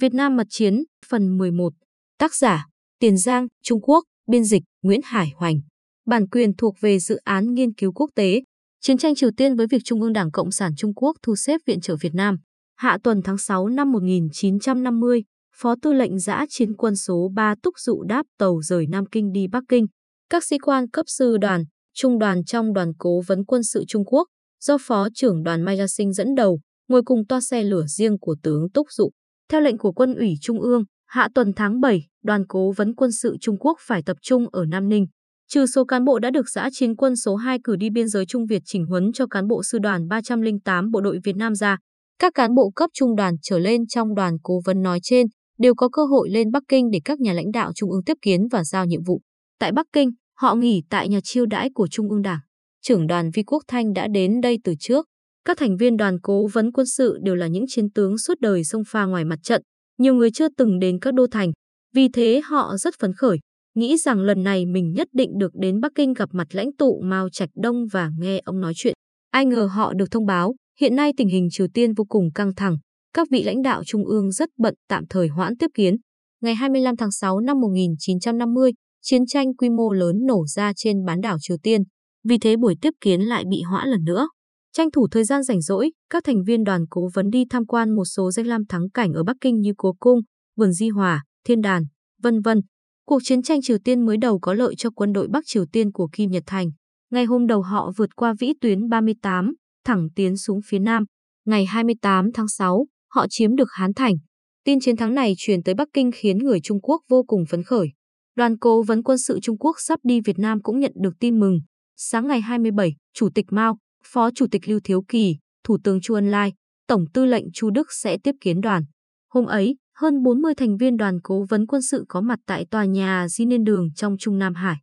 Việt Nam Mật Chiến, phần 11. Tác giả, Tiền Giang, Trung Quốc, biên dịch, Nguyễn Hải Hoành. Bản quyền thuộc về dự án nghiên cứu quốc tế. Chiến tranh Triều Tiên với việc Trung ương Đảng Cộng sản Trung Quốc thu xếp viện trợ Việt Nam. Hạ tuần tháng 6 năm 1950, Phó Tư lệnh giã chiến quân số 3 túc dụ đáp tàu rời Nam Kinh đi Bắc Kinh. Các sĩ quan cấp sư đoàn, trung đoàn trong đoàn cố vấn quân sự Trung Quốc, do Phó trưởng đoàn Mai Gia Sinh dẫn đầu, ngồi cùng toa xe lửa riêng của tướng Túc Dụ. Theo lệnh của quân ủy Trung ương, hạ tuần tháng 7, đoàn cố vấn quân sự Trung Quốc phải tập trung ở Nam Ninh. Trừ số cán bộ đã được giã chiến quân số 2 cử đi biên giới Trung Việt chỉnh huấn cho cán bộ sư đoàn 308 bộ đội Việt Nam ra, các cán bộ cấp trung đoàn trở lên trong đoàn cố vấn nói trên đều có cơ hội lên Bắc Kinh để các nhà lãnh đạo Trung ương tiếp kiến và giao nhiệm vụ. Tại Bắc Kinh, họ nghỉ tại nhà chiêu đãi của Trung ương Đảng. Trưởng đoàn Vi Quốc Thanh đã đến đây từ trước. Các thành viên đoàn cố vấn quân sự đều là những chiến tướng suốt đời sông pha ngoài mặt trận, nhiều người chưa từng đến các đô thành. Vì thế họ rất phấn khởi, nghĩ rằng lần này mình nhất định được đến Bắc Kinh gặp mặt lãnh tụ Mao Trạch Đông và nghe ông nói chuyện. Ai ngờ họ được thông báo, hiện nay tình hình Triều Tiên vô cùng căng thẳng, các vị lãnh đạo trung ương rất bận tạm thời hoãn tiếp kiến. Ngày 25 tháng 6 năm 1950, chiến tranh quy mô lớn nổ ra trên bán đảo Triều Tiên, vì thế buổi tiếp kiến lại bị hoãn lần nữa. Tranh thủ thời gian rảnh rỗi, các thành viên đoàn cố vấn đi tham quan một số danh lam thắng cảnh ở Bắc Kinh như Cố Cung, Vườn Di Hòa, Thiên Đàn, vân vân. Cuộc chiến tranh Triều Tiên mới đầu có lợi cho quân đội Bắc Triều Tiên của Kim Nhật Thành. Ngày hôm đầu họ vượt qua vĩ tuyến 38, thẳng tiến xuống phía Nam. Ngày 28 tháng 6, họ chiếm được Hán Thành. Tin chiến thắng này truyền tới Bắc Kinh khiến người Trung Quốc vô cùng phấn khởi. Đoàn cố vấn quân sự Trung Quốc sắp đi Việt Nam cũng nhận được tin mừng. Sáng ngày 27, Chủ tịch Mao, Phó Chủ tịch Lưu Thiếu Kỳ, Thủ tướng Chu Ân Lai, Tổng tư lệnh Chu Đức sẽ tiếp kiến đoàn. Hôm ấy, hơn 40 thành viên đoàn cố vấn quân sự có mặt tại tòa nhà Di Niên Đường trong Trung Nam Hải.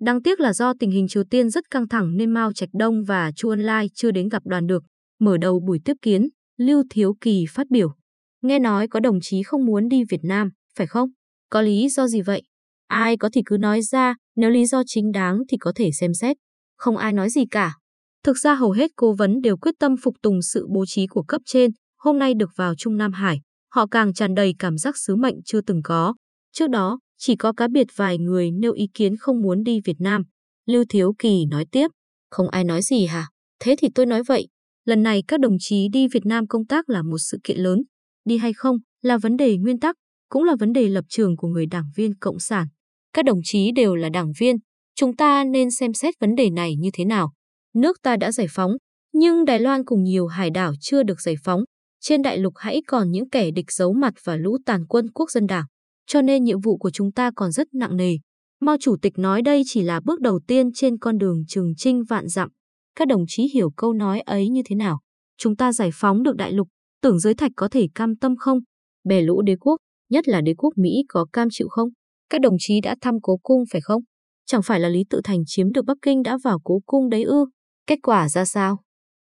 Đáng tiếc là do tình hình Triều Tiên rất căng thẳng nên Mao Trạch Đông và Chu Ân Lai chưa đến gặp đoàn được. Mở đầu buổi tiếp kiến, Lưu Thiếu Kỳ phát biểu. Nghe nói có đồng chí không muốn đi Việt Nam, phải không? Có lý do gì vậy? Ai có thì cứ nói ra, nếu lý do chính đáng thì có thể xem xét. Không ai nói gì cả. Thực ra hầu hết cố vấn đều quyết tâm phục tùng sự bố trí của cấp trên, hôm nay được vào Trung Nam Hải, họ càng tràn đầy cảm giác sứ mệnh chưa từng có. Trước đó, chỉ có cá biệt vài người nêu ý kiến không muốn đi Việt Nam. Lưu Thiếu Kỳ nói tiếp, không ai nói gì hả? Thế thì tôi nói vậy. Lần này các đồng chí đi Việt Nam công tác là một sự kiện lớn. Đi hay không là vấn đề nguyên tắc, cũng là vấn đề lập trường của người đảng viên Cộng sản. Các đồng chí đều là đảng viên, chúng ta nên xem xét vấn đề này như thế nào. Nước ta đã giải phóng, nhưng Đài Loan cùng nhiều hải đảo chưa được giải phóng. Trên đại lục hãy còn những kẻ địch giấu mặt và lũ tàn quân quốc dân đảng. Cho nên nhiệm vụ của chúng ta còn rất nặng nề. Mao Chủ tịch nói đây chỉ là bước đầu tiên trên con đường trường trinh vạn dặm. Các đồng chí hiểu câu nói ấy như thế nào? Chúng ta giải phóng được đại lục, tưởng giới thạch có thể cam tâm không? Bè lũ đế quốc, nhất là đế quốc Mỹ có cam chịu không? Các đồng chí đã thăm cố cung phải không? Chẳng phải là Lý Tự Thành chiếm được Bắc Kinh đã vào cố cung đấy ư? Kết quả ra sao?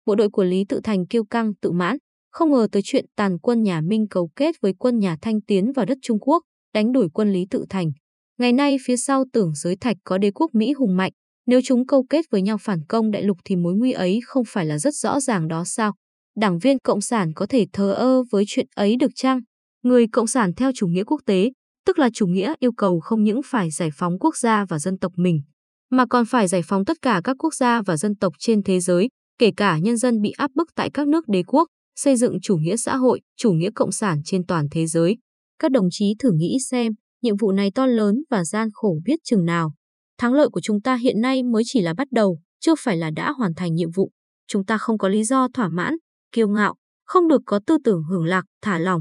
Bộ đội của Lý Tự Thành kiêu căng tự mãn, không ngờ tới chuyện tàn quân nhà Minh cấu kết với quân nhà Thanh tiến vào đất Trung Quốc, đánh đuổi quân Lý Tự Thành. Ngày nay phía sau tưởng giới thạch có đế quốc Mỹ hùng mạnh, nếu chúng câu kết với nhau phản công đại lục thì mối nguy ấy không phải là rất rõ ràng đó sao? Đảng viên Cộng sản có thể thờ ơ với chuyện ấy được chăng? Người Cộng sản theo chủ nghĩa quốc tế, tức là chủ nghĩa yêu cầu không những phải giải phóng quốc gia và dân tộc mình, mà còn phải giải phóng tất cả các quốc gia và dân tộc trên thế giới, kể cả nhân dân bị áp bức tại các nước đế quốc, xây dựng chủ nghĩa xã hội, chủ nghĩa cộng sản trên toàn thế giới. Các đồng chí thử nghĩ xem, nhiệm vụ này to lớn và gian khổ biết chừng nào. Thắng lợi của chúng ta hiện nay mới chỉ là bắt đầu, chưa phải là đã hoàn thành nhiệm vụ. Chúng ta không có lý do thỏa mãn, kiêu ngạo, không được có tư tưởng hưởng lạc, thả lỏng.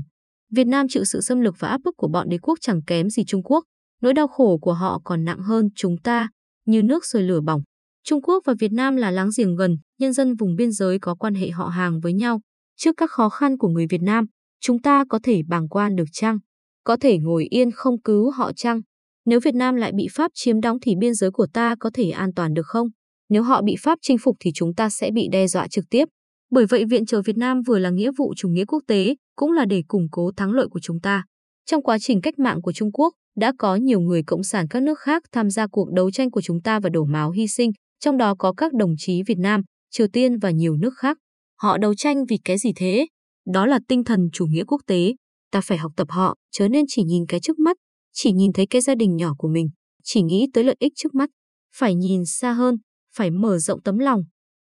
Việt Nam chịu sự xâm lược và áp bức của bọn đế quốc chẳng kém gì Trung Quốc. Nỗi đau khổ của họ còn nặng hơn chúng ta, như nước sôi lửa bỏng. Trung Quốc và Việt Nam là láng giềng gần, nhân dân vùng biên giới có quan hệ họ hàng với nhau. Trước các khó khăn của người Việt Nam, chúng ta có thể bàng quan được chăng? Có thể ngồi yên không cứu họ chăng? Nếu Việt Nam lại bị Pháp chiếm đóng thì biên giới của ta có thể an toàn được không? Nếu họ bị Pháp chinh phục thì chúng ta sẽ bị đe dọa trực tiếp. Bởi vậy viện trợ Việt Nam vừa là nghĩa vụ chủ nghĩa quốc tế, cũng là để củng cố thắng lợi của chúng ta. Trong quá trình cách mạng của Trung Quốc, đã có nhiều người cộng sản các nước khác tham gia cuộc đấu tranh của chúng ta và đổ máu hy sinh, trong đó có các đồng chí Việt Nam, Triều Tiên và nhiều nước khác. Họ đấu tranh vì cái gì thế? Đó là tinh thần chủ nghĩa quốc tế. ta phải học tập họ, chớ nên chỉ nhìn cái trước mắt, chỉ nhìn thấy cái gia đình nhỏ của mình, chỉ nghĩ tới lợi ích trước mắt. Phải nhìn xa hơn, phải mở rộng tấm lòng.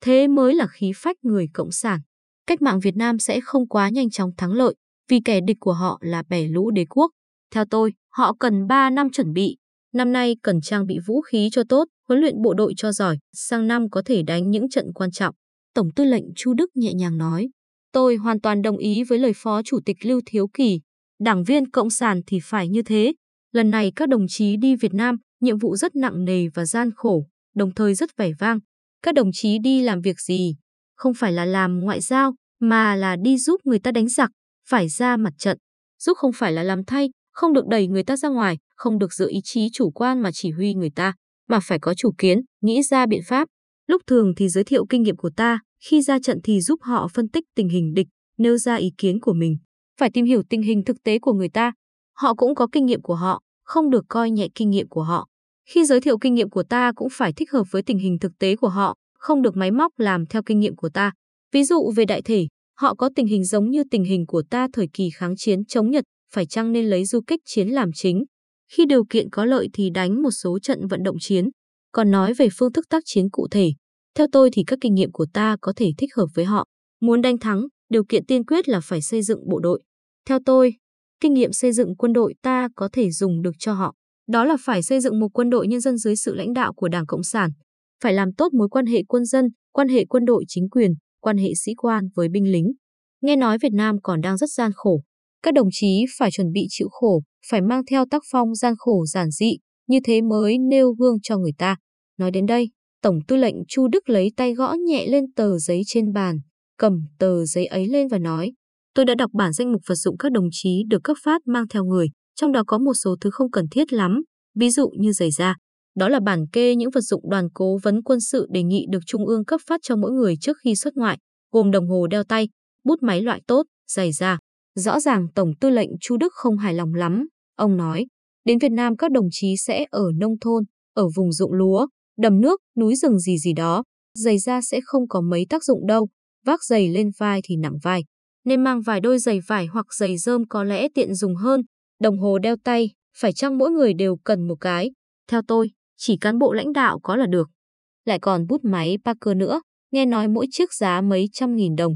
Thế mới là khí phách người Cộng sản. Cách mạng Việt Nam sẽ không quá nhanh chóng thắng lợi, vì kẻ địch của họ là bè lũ đế quốc. Theo tôi, họ cần 3 năm chuẩn bị. Năm nay cần trang bị vũ khí cho tốt, huấn luyện bộ đội cho giỏi, sang năm có thể đánh những trận quan trọng. Tổng tư lệnh Chu Đức nhẹ nhàng nói. Tôi hoàn toàn đồng ý với lời Phó Chủ tịch Lưu Thiếu Kỳ. Đảng viên Cộng sản thì phải như thế. Lần này các đồng chí đi Việt Nam, nhiệm vụ rất nặng nề và gian khổ, đồng thời rất vẻ vang. Các đồng chí đi làm việc gì? Không phải là làm ngoại giao, mà là đi giúp người ta đánh giặc, phải ra mặt trận. Giúp không phải là làm thay, không được đẩy người ta ra ngoài, không được dựa ý chí chủ quan mà chỉ huy người ta, mà phải có chủ kiến, nghĩ ra biện pháp. Lúc thường thì giới thiệu kinh nghiệm của ta, khi ra trận thì giúp họ phân tích tình hình địch, nêu ra ý kiến của mình. Phải tìm hiểu tình hình thực tế của người ta. Họ cũng có kinh nghiệm của họ, không được coi nhẹ kinh nghiệm của họ. Khi giới thiệu kinh nghiệm của ta cũng phải thích hợp với tình hình thực tế của họ, không được máy móc làm theo kinh nghiệm của ta. Ví dụ về đại thể, họ có tình hình giống như tình hình của ta thời kỳ kháng chiến chống Nhật, phải chăng nên lấy du kích chiến làm chính. Khi điều kiện có lợi thì đánh một số trận vận động chiến. Còn nói về phương thức tác chiến cụ thể, theo tôi thì các kinh nghiệm của ta có thể thích hợp với họ. Muốn đánh thắng, điều kiện tiên quyết là phải xây dựng bộ đội. Theo tôi, kinh nghiệm xây dựng quân đội ta có thể dùng được cho họ. Đó là phải xây dựng một quân đội nhân dân dưới sự lãnh đạo của Đảng Cộng sản. Phải làm tốt mối quan hệ quân dân, quan hệ quân đội chính quyền, quan hệ sĩ quan với binh lính. Nghe nói Việt Nam còn đang rất gian khổ. Các đồng chí phải chuẩn bị chịu khổ, phải mang theo tác phong gian khổ giản dị, như thế mới nêu gương cho người ta. Nói đến đây, Tổng tư lệnh Chu Đức lấy tay gõ nhẹ lên tờ giấy trên bàn, cầm tờ giấy ấy lên và nói, tôi đã đọc bản danh mục vật dụng các đồng chí được cấp phát mang theo người, trong đó có một số thứ không cần thiết lắm, ví dụ như giày da. Đó là bản kê những vật dụng đoàn cố vấn quân sự đề nghị được Trung ương cấp phát cho mỗi người trước khi xuất ngoại, gồm đồng hồ đeo tay, bút máy loại tốt, giày da. Rõ ràng Tổng tư lệnh Chu Đức không hài lòng lắm. Ông nói, đến Việt Nam các đồng chí sẽ ở nông thôn, ở vùng ruộng lúa, đầm nước, núi rừng gì gì đó. Giày da sẽ không có mấy tác dụng đâu, vác giày lên vai thì nặng vai. Nên mang vài đôi giày vải hoặc giày rơm có lẽ tiện dùng hơn. Đồng hồ đeo tay, phải chăng mỗi người đều cần một cái? Theo tôi, chỉ cán bộ lãnh đạo có là được. Lại còn bút máy Parker nữa, nghe nói mỗi chiếc giá mấy trăm nghìn đồng.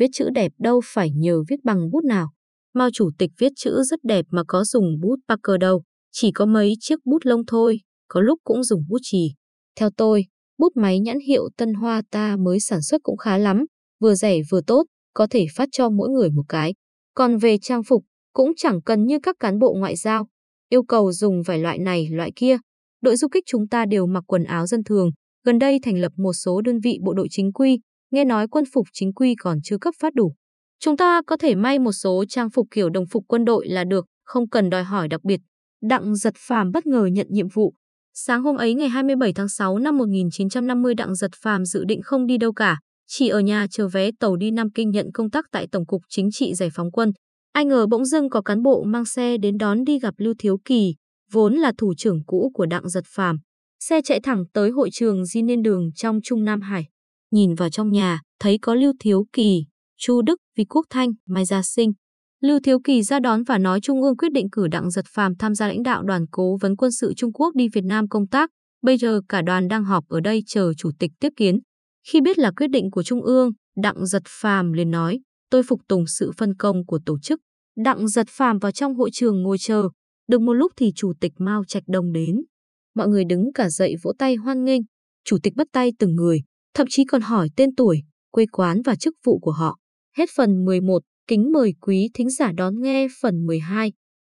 Viết chữ đẹp đâu phải nhờ viết bằng bút nào. Mao chủ tịch viết chữ rất đẹp mà có dùng bút Parker đâu, chỉ có mấy chiếc bút lông thôi, có lúc cũng dùng bút chì. Theo tôi, bút máy nhãn hiệu Tân Hoa ta mới sản xuất cũng khá lắm, vừa rẻ vừa tốt, có thể phát cho mỗi người một cái. Còn về trang phục, cũng chẳng cần như các cán bộ ngoại giao, yêu cầu dùng vài loại này loại kia. Đội du kích chúng ta đều mặc quần áo dân thường, gần đây thành lập một số đơn vị bộ đội chính quy, nghe nói quân phục chính quy còn chưa cấp phát đủ. Chúng ta có thể may một số trang phục kiểu đồng phục quân đội là được, không cần đòi hỏi đặc biệt. Đặng giật phàm bất ngờ nhận nhiệm vụ. Sáng hôm ấy ngày 27 tháng 6 năm 1950 Đặng giật phàm dự định không đi đâu cả, chỉ ở nhà chờ vé tàu đi Nam Kinh nhận công tác tại Tổng cục Chính trị Giải phóng quân. Ai ngờ bỗng dưng có cán bộ mang xe đến đón đi gặp Lưu Thiếu Kỳ, vốn là thủ trưởng cũ của Đặng giật phàm. Xe chạy thẳng tới hội trường di nên đường trong Trung Nam Hải. Nhìn vào trong nhà, thấy có Lưu Thiếu Kỳ, Chu Đức, Vi Quốc Thanh, Mai Gia Sinh. Lưu Thiếu Kỳ ra đón và nói Trung ương quyết định cử Đặng Giật Phàm tham gia lãnh đạo đoàn cố vấn quân sự Trung Quốc đi Việt Nam công tác. Bây giờ cả đoàn đang họp ở đây chờ chủ tịch tiếp kiến. Khi biết là quyết định của Trung ương, Đặng Giật Phàm liền nói, tôi phục tùng sự phân công của tổ chức. Đặng Giật Phàm vào trong hội trường ngồi chờ. Được một lúc thì chủ tịch Mao Trạch Đông đến. Mọi người đứng cả dậy vỗ tay hoan nghênh. Chủ tịch bắt tay từng người, thậm chí còn hỏi tên tuổi, quê quán và chức vụ của họ. Hết phần 11, kính mời quý thính giả đón nghe phần 12.